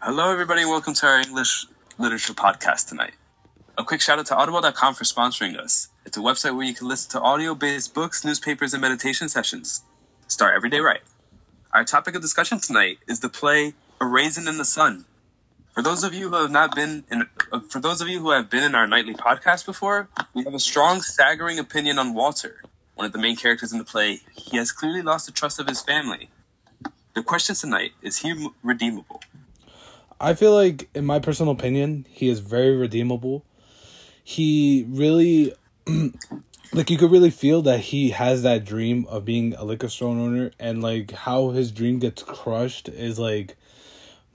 Hello, everybody. Welcome to our English literature podcast tonight. A quick shout out to audible.com for sponsoring us. It's a website where you can listen to audio based books, newspapers, and meditation sessions. Start every day right. Our topic of discussion tonight is the play A Raisin in the Sun. For those of you who have not been in, uh, for those of you who have been in our nightly podcast before, we have a strong, staggering opinion on Walter, one of the main characters in the play. He has clearly lost the trust of his family. The question tonight is he redeemable? I feel like, in my personal opinion, he is very redeemable. He really, like, you could really feel that he has that dream of being a liquor store owner, and like how his dream gets crushed is like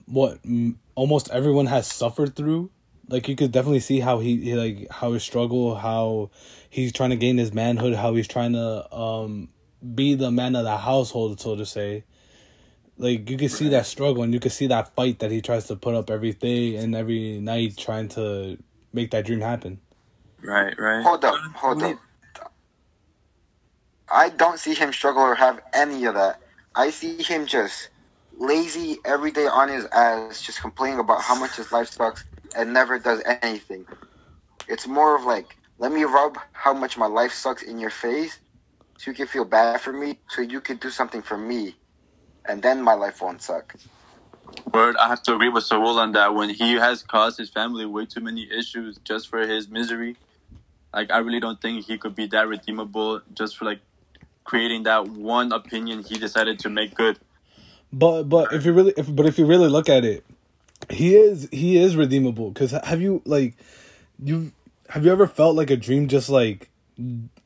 what m- almost everyone has suffered through. Like, you could definitely see how he, he like how his struggle, how he's trying to gain his manhood, how he's trying to um be the man of the household, so to say like you can see that struggle and you can see that fight that he tries to put up every day and every night trying to make that dream happen. Right, right. Hold up, hold up. I don't see him struggle or have any of that. I see him just lazy every day on his ass, just complaining about how much his life sucks and never does anything. It's more of like, let me rub how much my life sucks in your face so you can feel bad for me, so you can do something for me, and then my life won't suck. Word, I have to agree with Saul on that. When he has caused his family way too many issues just for his misery, like I really don't think he could be that redeemable just for like creating that one opinion he decided to make good. But but if you really if but if you really look at it, he is he is redeemable. Cause have you like you have you ever felt like a dream just like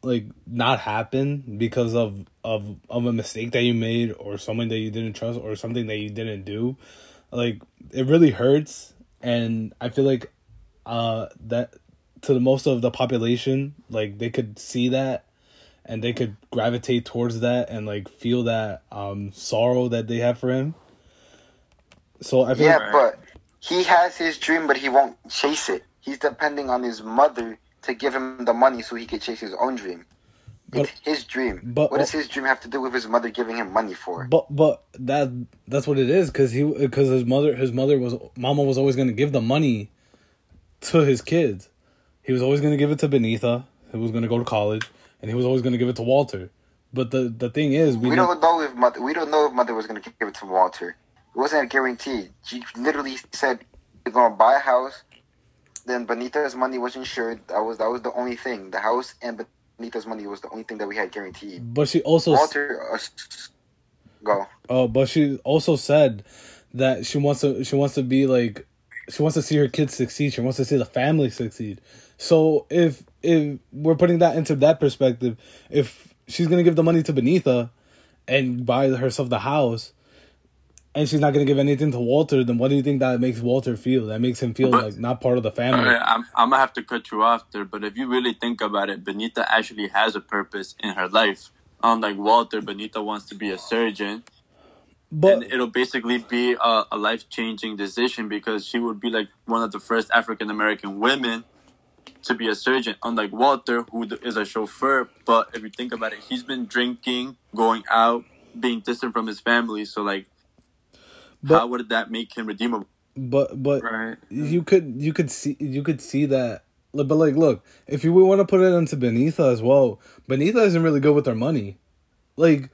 like not happen because of of of a mistake that you made or someone that you didn't trust or something that you didn't do. Like it really hurts. And i feel like uh that to the most of the population like they could see that and they could gravitate towards that and like feel that um sorrow that they have for him. So i feel Yeah, like, but he has his dream, but he won't chase it. He's depending on his mother to give him the money so he could chase his own dream. It's his dream. but- what does oh. his dream have to do with his mother giving him money for? But but that that's what it is because he because his mother his mother was mama was always gonna give the money to his kids. He was always gonna give it to Beneatha, who was gonna go to college, and he was always gonna give it to Walter. But the the thing is, we, We don't, know if mother. We don't know if mother was going to give it to Walter. It wasn't a guarantee. She literally said, "You're going to buy a house." Then Beneatha's money was insured. That was that was the only thing. The house and Beneatha's money was the only thing that we had guaranteed. But she also Walter, uh, go. Oh, but she also said that she wants to she wants to be like she wants to see her kids succeed. She wants to see the family succeed. So if if we're putting that into that perspective, if she's gonna give the money to Beneatha and buy herself the house, and she's not gonna give anything to Walter, then what do you think that makes Walter feel? That makes him feel But- like not part of the family. Alright, I'm, I'm gonna have to cut you off there, but if you really think about it, Beneatha actually has a purpose in her life. Unlike Walter, Beneatha wants to be a surgeon, But and it'll basically be a, a life changing decision because she would be like one of the first African American women to be a surgeon. Unlike Walter, who is a chauffeur, but if you think about it, he's been drinking, going out, being distant from his family. So like, But- how would that make him redeemable? but but Right. you could you could see you could see that but like look if you want to put it into Beneatha as well Beneatha isn't really good with her money like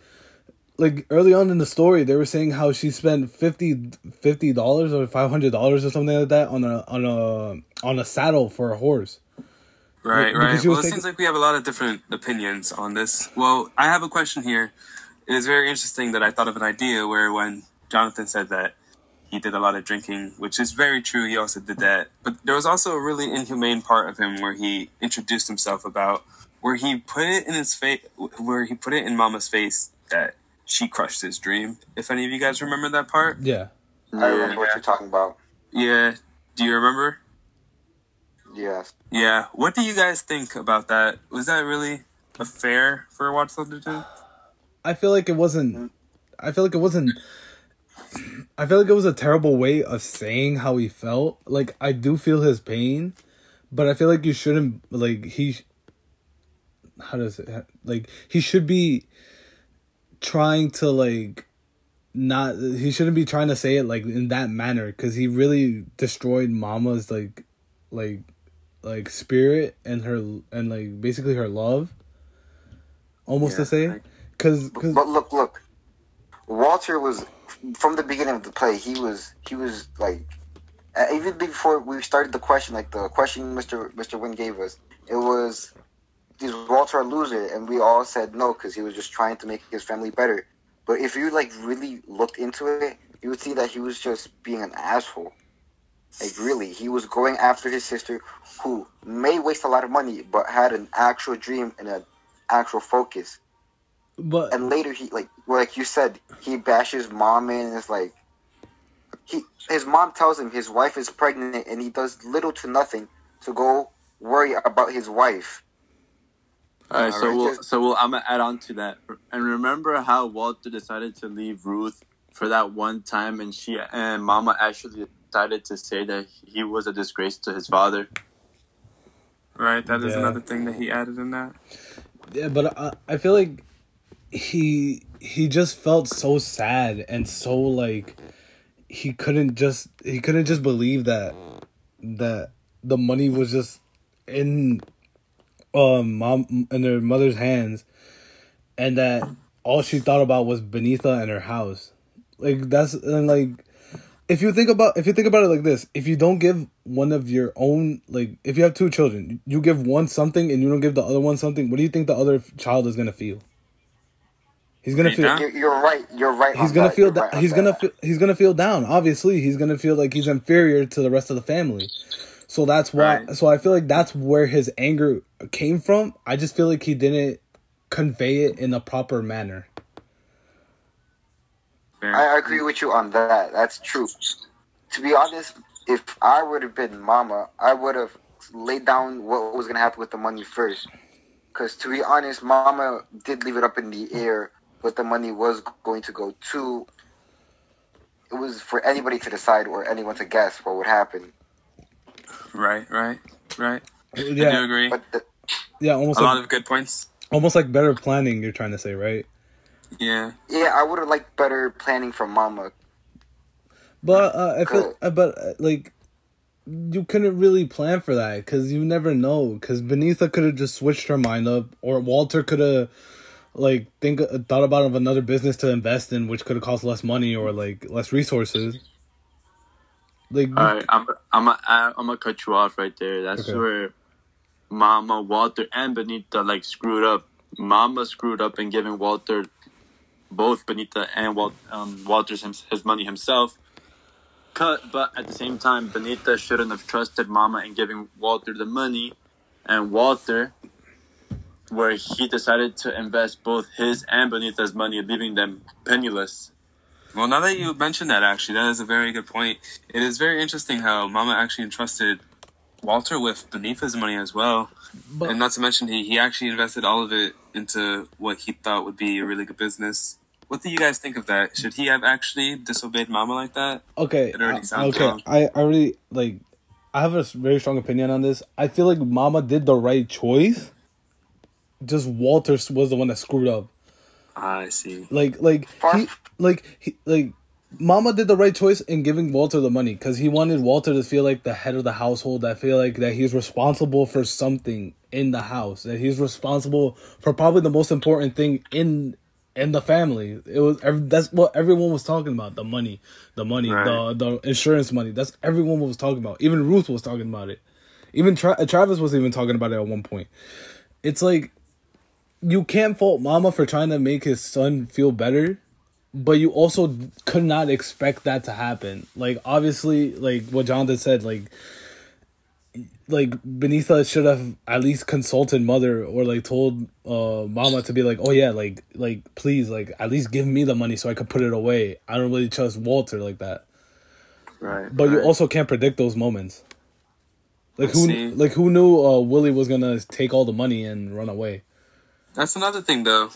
like early on in the story they were saying how she spent 50 dollars or five hundred dollars or something like that on a on a on a saddle for a horse Right, Because right. Well, it thinking- seems like we have a lot of different opinions on this. Well, I have a question here. It is very interesting that I thought of an idea where when Jonathan said that he did a lot of drinking, which is very true, he also did that. But there was also a really inhumane part of him where he introduced himself about where he put it in his face, where he put it in Mama's face that she crushed his dream. If any of you guys remember that part, yeah I remember what you're talking about. yeah. Do you remember? Yes. Yeah. What do you guys think about that? Was that really a fair for Watson to do? i feel like it wasn't i feel like it wasn't i feel like it was a terrible way of saying how he felt. Like i do feel his pain but i feel like you shouldn't like he how does it like he should be trying to like not he shouldn't be trying to say it like in that manner because he really destroyed mama's like like like spirit and her and like basically her love. Almost to Yeah, say I- because But look, look, Walter was from the beginning of the play. He was he was like uh, even before we started the question, like the question Mister Mister Wynn gave us, it was is Walter a loser? And we all said no because he was just trying to make his family better. But if you like really looked into it, you would see that he was just being an asshole. Like really, he was going after his sister, who may waste a lot of money, but had an actual dream and an actual focus but and later he like like you said he bashes mom and is like he his mom tells him his wife is pregnant and he does little to nothing to go worry about his wife All right, so Alright, we'll, just- so we'll, I'm gonna add on to that. And remember how Walter decided to leave Ruth for that one time, and she and Mama actually decided to say that he was a disgrace to his father. Right, that is Yeah. another thing that he added in that. yeah but I, I feel like he he just felt so sad and so like he couldn't just he couldn't just believe that that the money was just in um mom in their mother's hands and that all she thought about was Beneatha and her house. Like that's and like if you think about if you think about it like this if you don't give one of your own like if you have two children you give one something and you don't give the other one something what do you think the other child is gonna feel he's gonna feel down. you're, you're right you're right he's gonna that, feel da- right he's that. gonna feel he's gonna feel down obviously he's gonna feel like he's inferior to the rest of the family so that's why Right. so i feel like that's where his anger came from i just feel like he didn't convey it in a proper manner I agree with you on that. That's true. To be honest, if I would have been Mama, I would have laid down what was gonna happen with the money first. Because to be honest, Mama did leave it up in the air, but the money was going to go to. It was for anybody to decide or anyone to guess what would happen. Right, right, right. I do yeah agree. But the, yeah almost A lot of good points. almost like better planning you're trying to say right Yeah. yeah, I would have liked better planning from Mama. But uh, I feel, uh, but uh, like, you couldn't really plan for that because you never know. Because Beneatha could have just switched her mind up, or Walter could have, like, think uh, thought about of another business to invest in, which could have cost less money or like less resources. Like, All right, I'm I'm gonna I'm gonna cut you off right there. That's Okay. where Mama, Walter, and Beneatha like screwed up. Mama screwed up in giving Walter both Beneatha and Wal- um, Walter's his, his money himself. Cut, but at the same time, Beneatha shouldn't have trusted Mama in giving Walter the money, and Walter, where he decided to invest both his and Beneatha's money, leaving them penniless. Well, now that you mentioned that, actually, that is a very good point. It is very interesting how Mama actually entrusted Walter with Beneatha's money as well. but and not to mention, he, he actually invested all of it into what he thought would be a really good business. What do you guys think of that? Should he have actually disobeyed Mama like that? okay, It already uh, sounds okay. wrong. I I really like. I have a very strong opinion on this. I feel like Mama did the right choice. Just Walter was the one that screwed up. I see. Like, like he, like he, like Mama did the right choice in giving Walter the money because he wanted Walter to feel like the head of the household. That feel like that he's responsible for something in the house. That he's responsible for probably the most important thing in in the family. It was ev- that's what everyone was talking about. The money, the money, Right. the the insurance money. That's everyone was talking about. Even Ruth was talking about it. Even Tra- Travis was even talking about it at one point. It's like you can't fault Mama for trying to make his son feel better, but you also could not expect that to happen. Like obviously, like what Jonathan said, like like Beneatha should have at least consulted mother or like told uh mama to be like, oh yeah, like like please like at least give me the money so I could put it away. I don't really trust Walter like that. Right. But you also can't predict those moments. Like I who see. like who knew uh Willie was gonna take all the money and run away? That's another thing, though.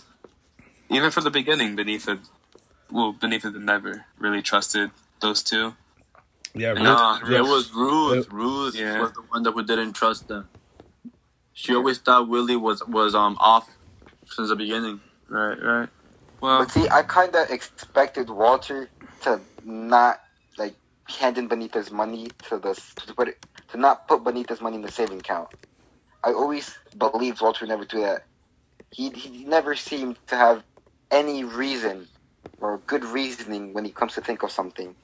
Even from the beginning, Beneatha, well, Beneatha never really trusted those two. Yeah, Ruth- Nah, yeah. it was Ruth. It- Ruth Yeah. was the one that who didn't trust them. She always thought Willie was was um off since the beginning. Right, right. Well, But see, I kind of expected Walter to not like hand in Beneatha's money to the to put it to not put Beneatha's money in the saving account. I always believed Walter would never do that. He he never seemed to have any reason or good reasoning when he comes to think of something.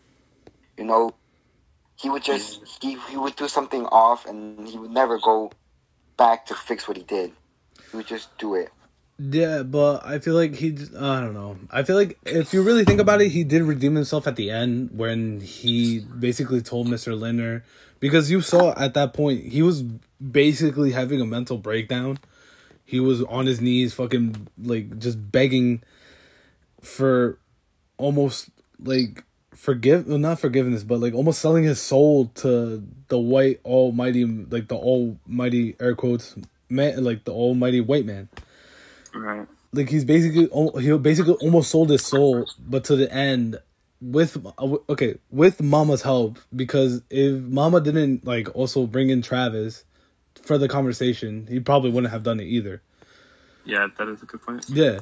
You know, he would just he he would do something off and he would never go back to fix what he did. He would just do it. Yeah, but I feel like he. I don't know. I feel like if you really think about it, he did redeem himself at the end when he basically told Mister Lindner because you saw at that point he was basically having a mental breakdown. He was on his knees, fucking like just begging for almost like forgive well, not forgiveness but like almost selling his soul to the white almighty like the almighty air quotes man like the almighty white man right. like he's basically al- he basically almost sold his soul but to the end with uh, okay with mama's help because if mama didn't like also bring in travis for the conversation he probably wouldn't have done it either Yeah, that is a good point. yeah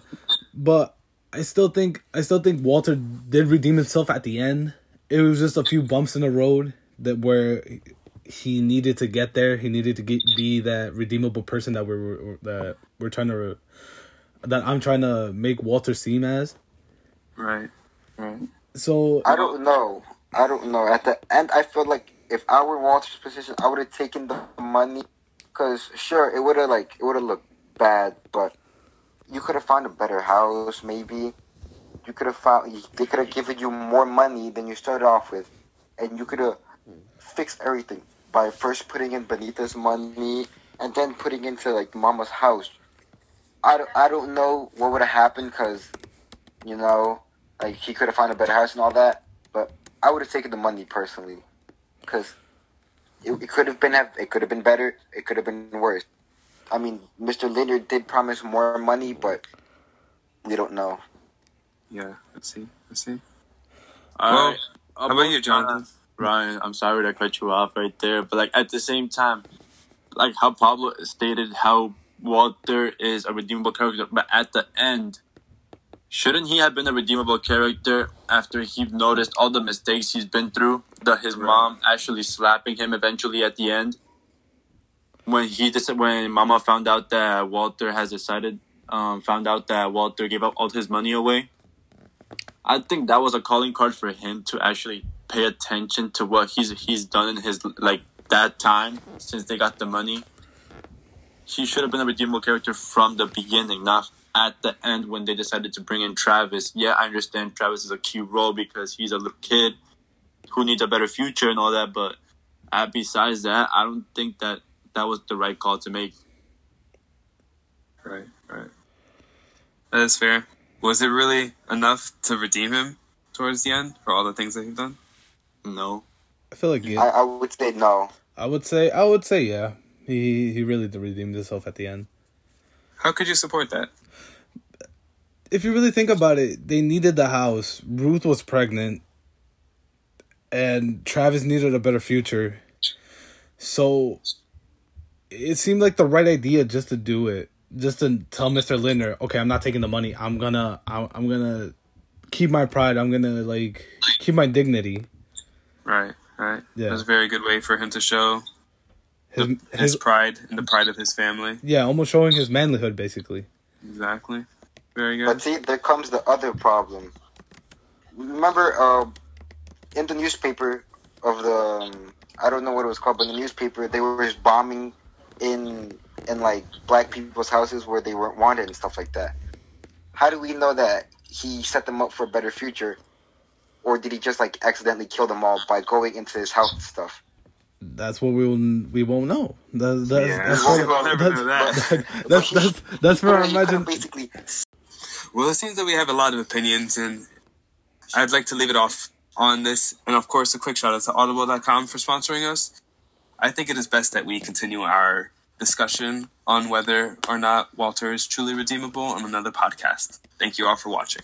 but i still think i still think walter did redeem himself at the end it was just a few bumps in the road that where he needed to get there he needed to get be that redeemable person that we're that we're trying to that i'm trying to make walter seem as Right. Right. so I don't know. I don't know. At the end, I feel like if I were Walter's position, I would have taken the money. Cause sure, it would have like it would have looked bad, but you could have found a better house. Maybe you could have found. They could have given you more money than you started off with, and you could have fixed everything by first putting in Beneatha's money and then putting into like Mama's house. I don't, I don't know what would have happened because, you know, like he could have found a better house and all that. But I would have taken the money personally, because it, it could have been it could have been better. It could have been worse. I mean, Mr. Lindner did promise more money, but we don't know. Yeah. Let's see. Let's see. All Well, right. How about you, uh, Jonathan? Ryan, I'm sorry to cut you off right there, but like at the same time, like how Pablo stated how Walter is a redeemable character, but at the end, shouldn't he have been a redeemable character after he noticed all the mistakes he's been through? The his Right. mom actually slapping him eventually at the end. When he just when Mama found out that Walter has decided, um, found out that Walter gave up all his money away. I think that was a calling card for him to actually pay attention to what he's he's done in his like that time since they got the money. He should have been a redeemable character from the beginning, not at the end when they decided to bring in Travis. Yeah, I understand Travis is a key role because he's a little kid who needs a better future and all that, but uh, besides that, I don't think that that was the right call to make. Right. Right. That is fair. Was it really enough to redeem him towards the end for all the things that he's done? No. i feel like yeah, I, I would say no. I would say I would say yeah. He he really redeemed himself at the end. How could you support that? If you really think about it, they needed the house. Ruth was pregnant, and Travis needed a better future. So it seemed like the right idea just to do it, just to tell Mister Lindner, okay, I'm not taking the money. I'm gonna I'm, I'm gonna keep my pride. I'm gonna like keep my dignity. Right. Right. Yeah. It was a very good way for him to show His, his his pride and the pride of his family. yeah, almost showing his manlyhood basically. Exactly. Very good. But see, there comes the other problem. Remember, uh, in the newspaper of the, um, I don't know what it was called, but in the newspaper they were just bombing in in like black people's houses where they weren't wanted and stuff like that. How do we know that he set them up for a better future, or did he just like accidentally kill them all by going into his house and stuff? That's what we will we won't know. That's that's Yeah, that's, we'll for- never that's, know that. that's that's that's for our He could've imagine. basically Well, it seems that we have a lot of opinions, and I'd like to leave it off on this. And of course, a quick shout out to Audible.com for sponsoring us. I think it is best that we continue our discussion on whether or not Walter is truly redeemable on another podcast. Thank you all for watching.